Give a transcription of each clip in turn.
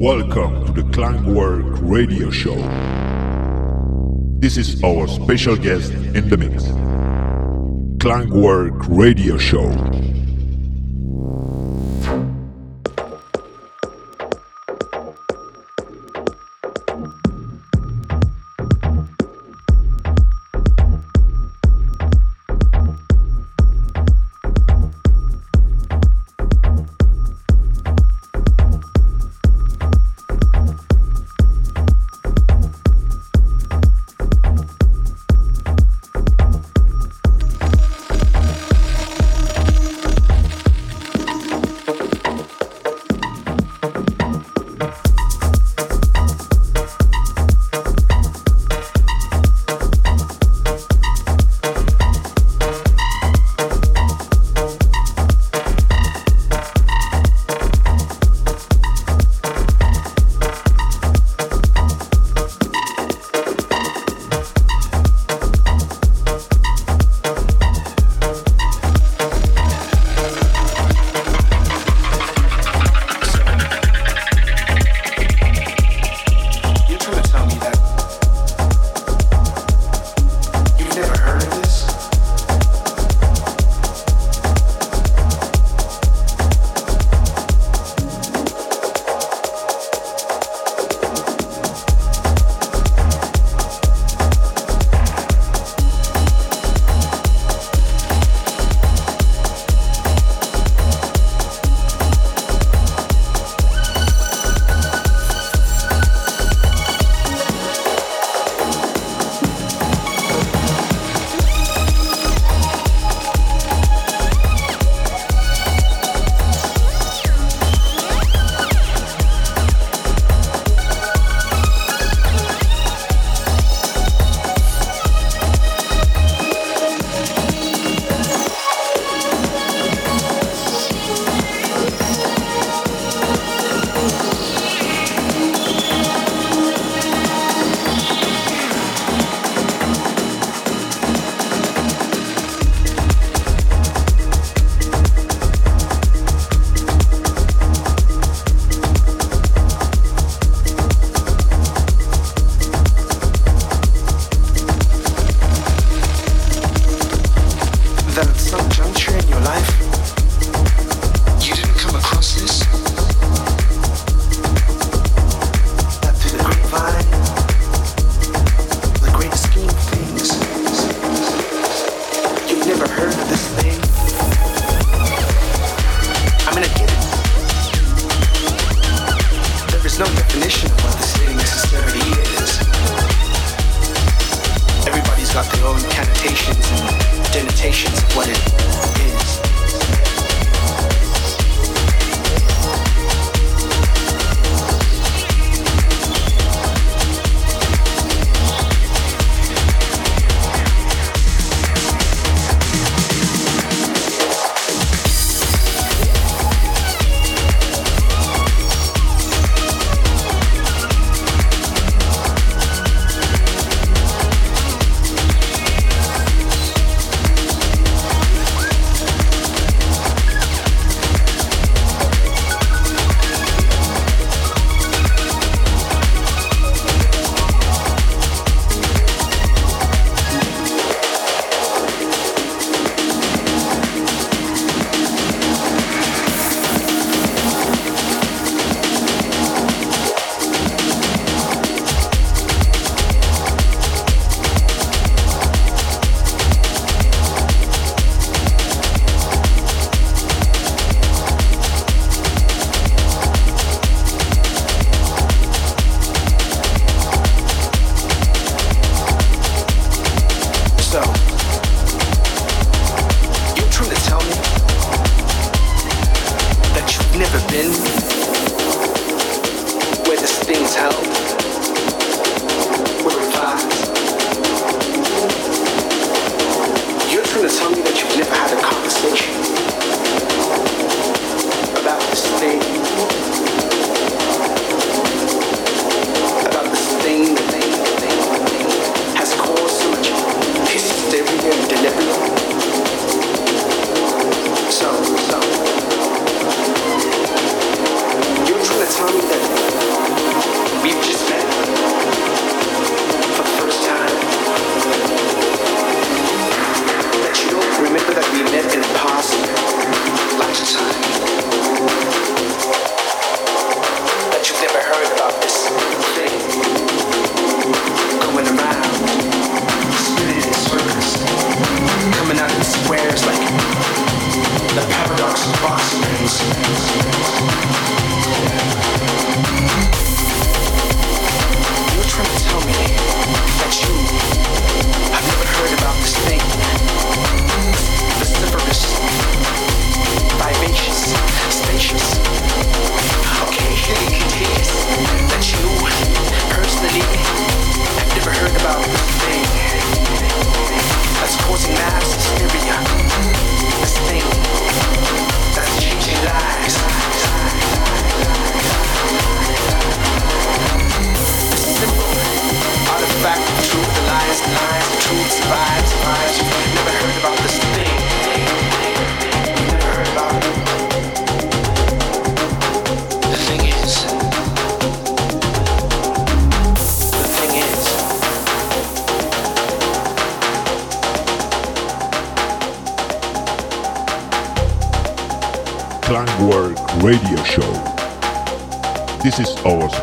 Welcome to the Klangwork Radio Show. This is our special guest in the mix. Klangwork Radio Show.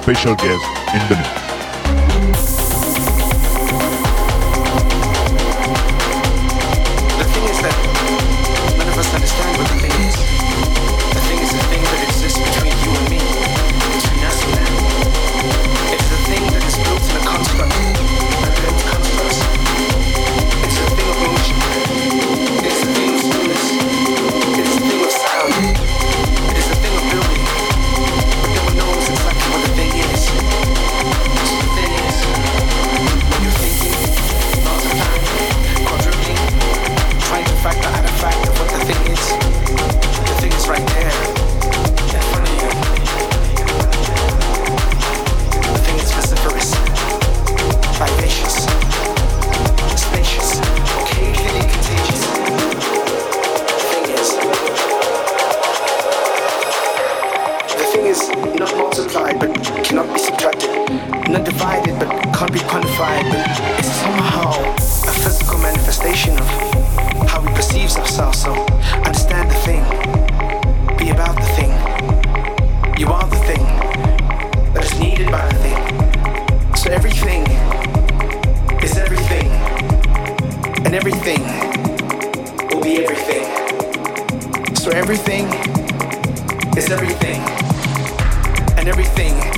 Special guest in the mix. multiplied but cannot be subtracted. Not divided but can't be quantified. But it's somehow a physical manifestation of how we perceive ourselves. So understand the thing, be about the thing. You are the thing that is needed by the thing. So everything is everything, and everything will be everything. So everything is everything everything.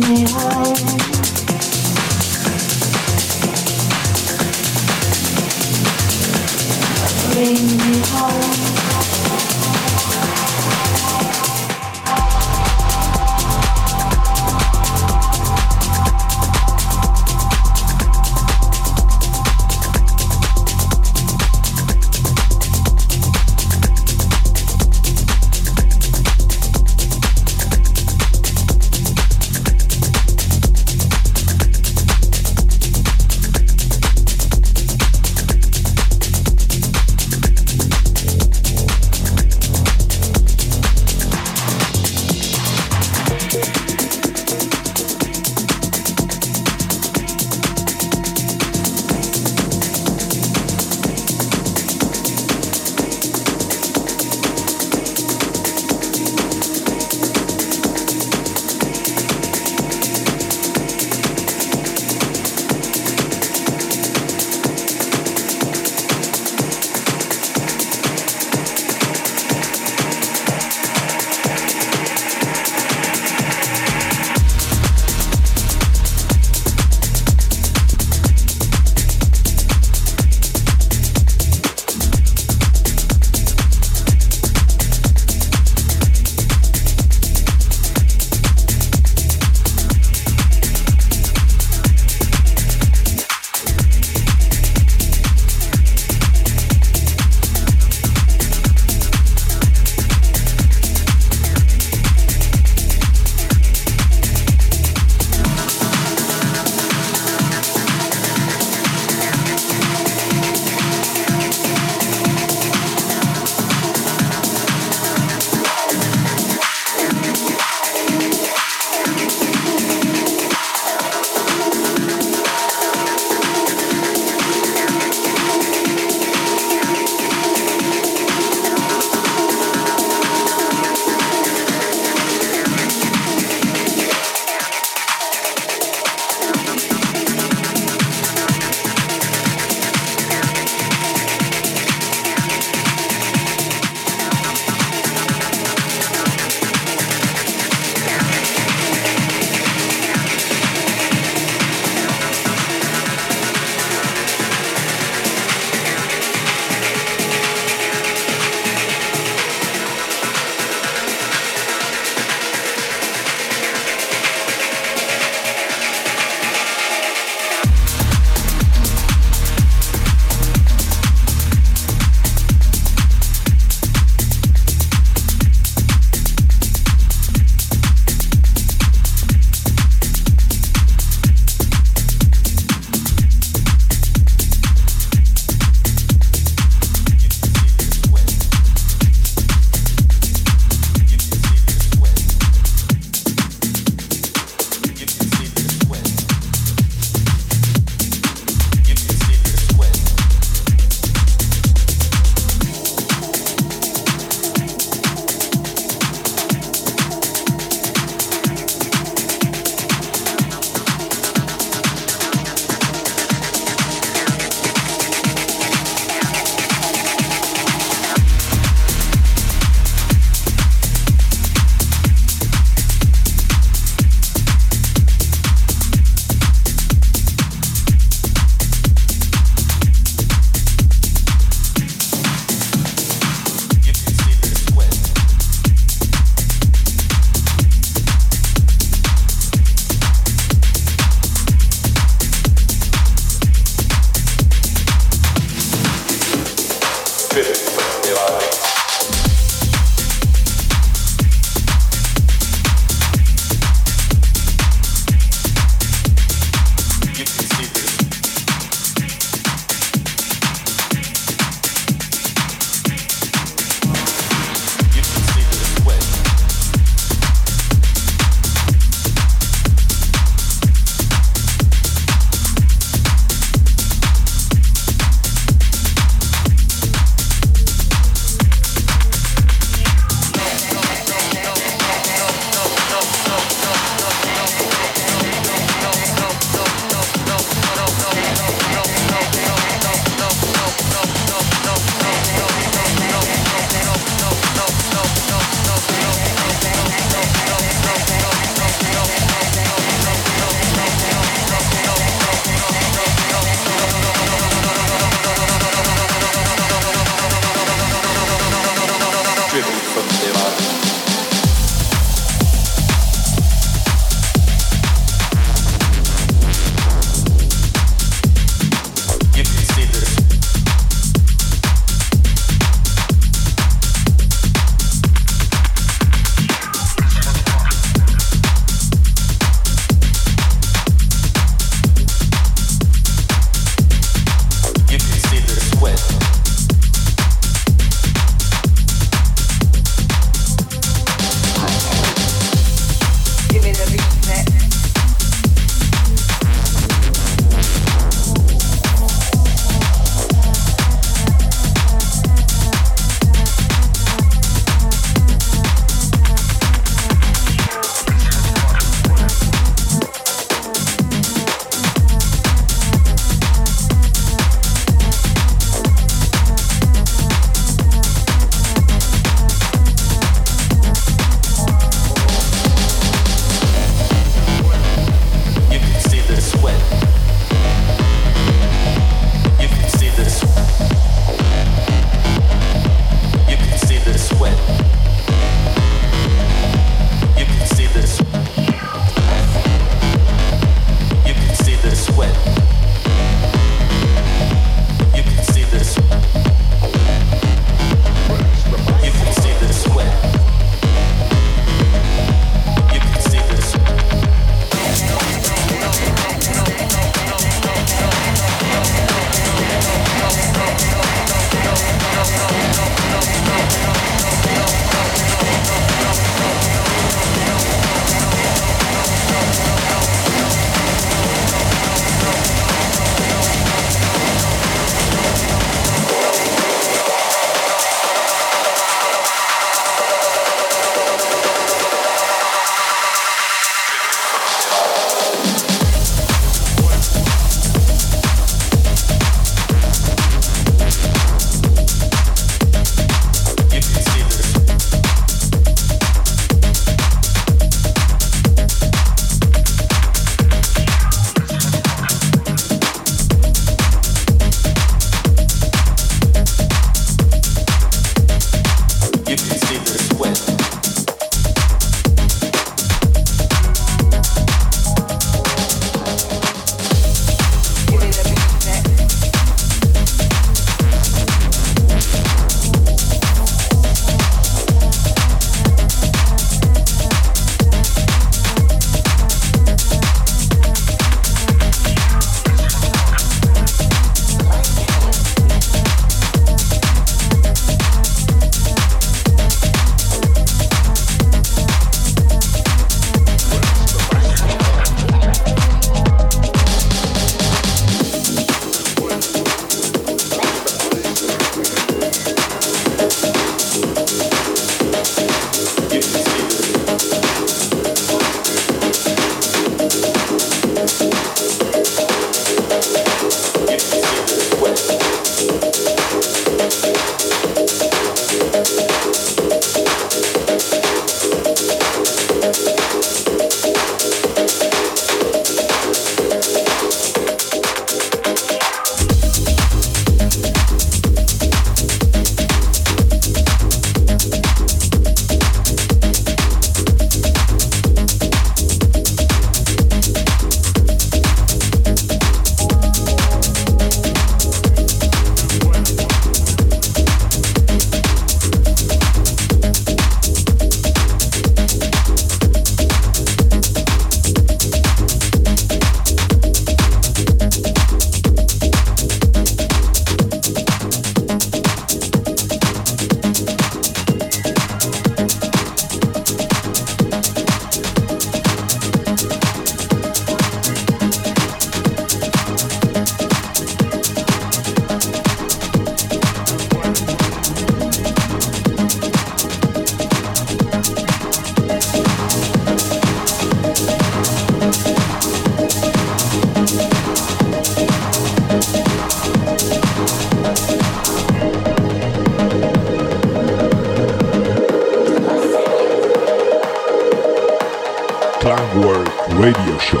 Klangwork Radio Show.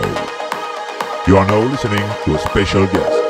You are now listening to a special guest.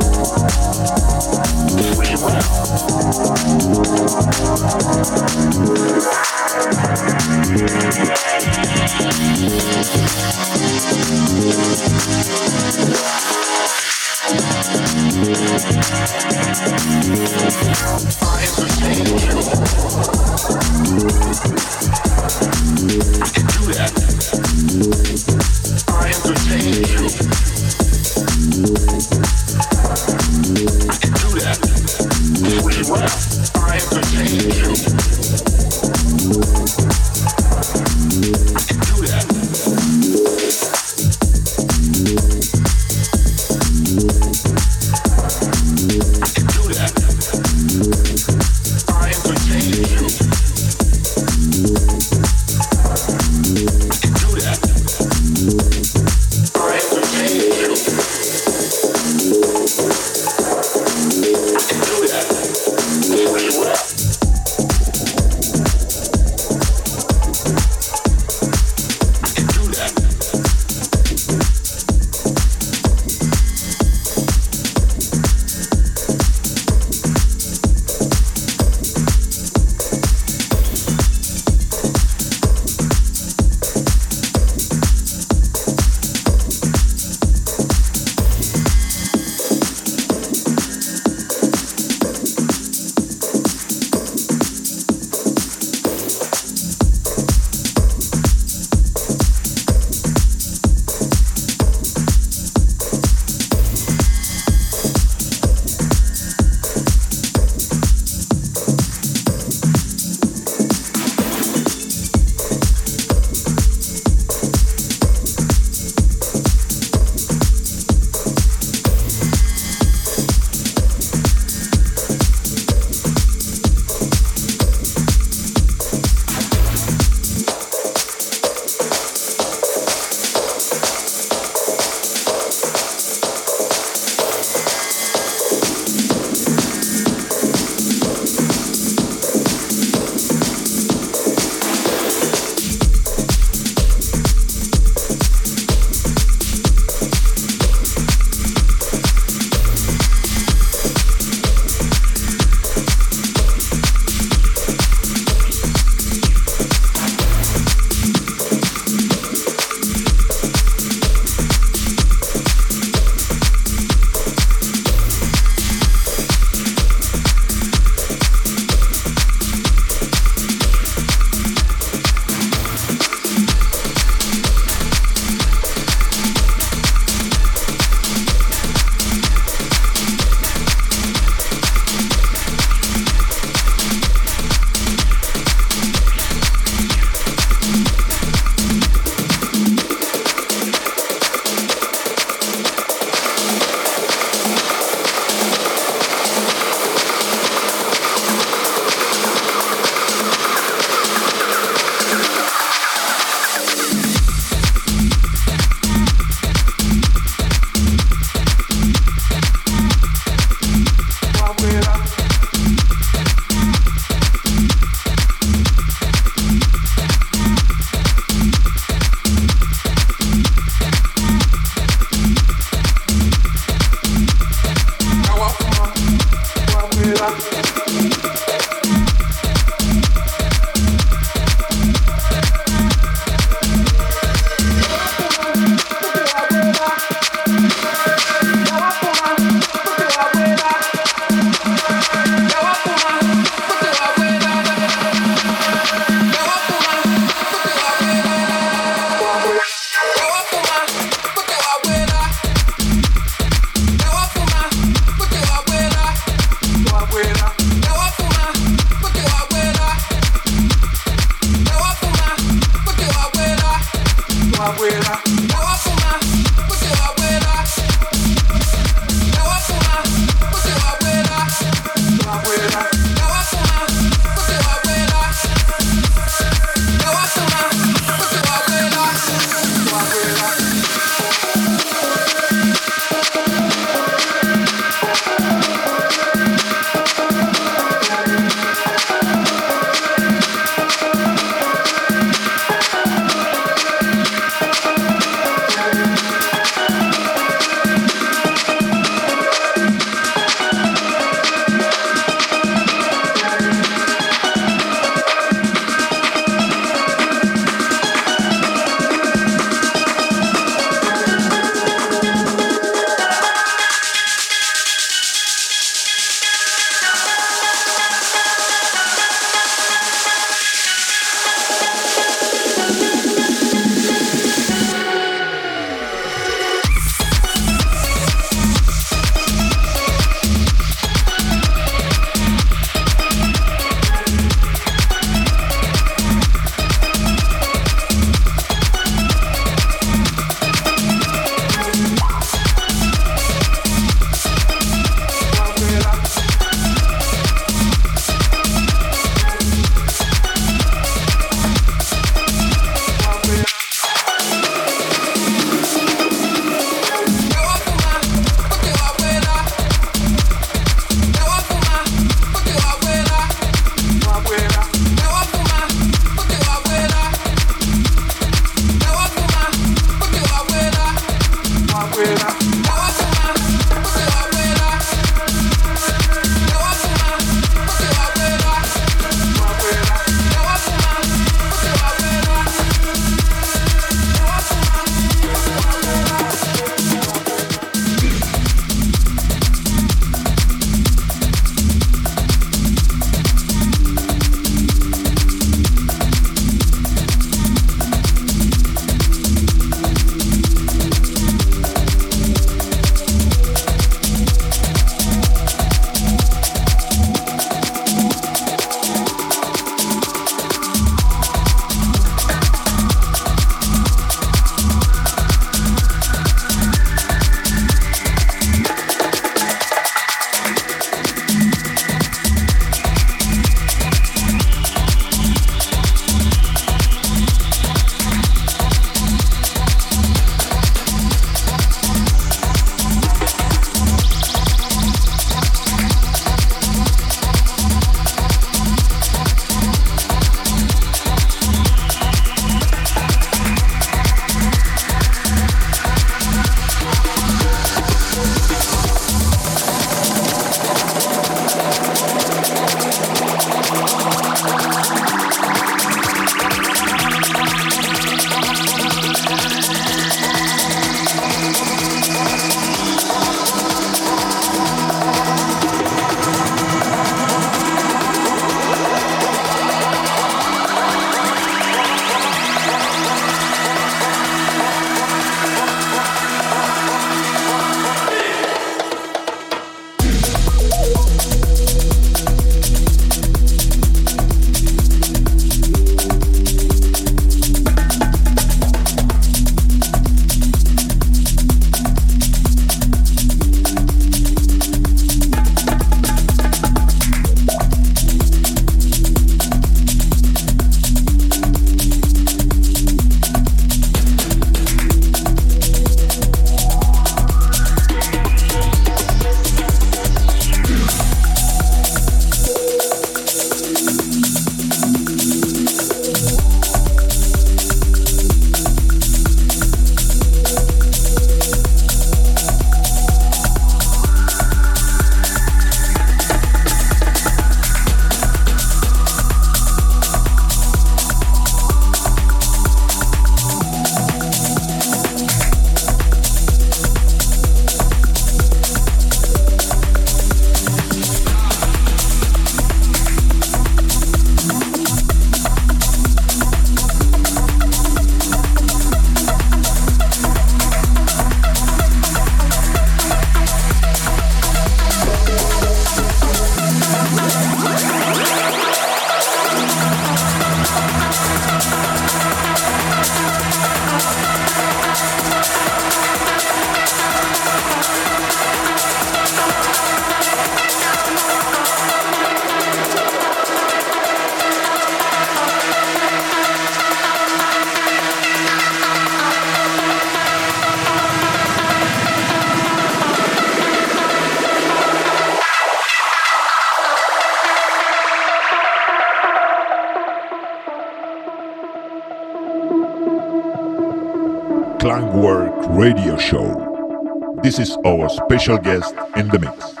Klangwork Radio Show. This is our special guest in the mix.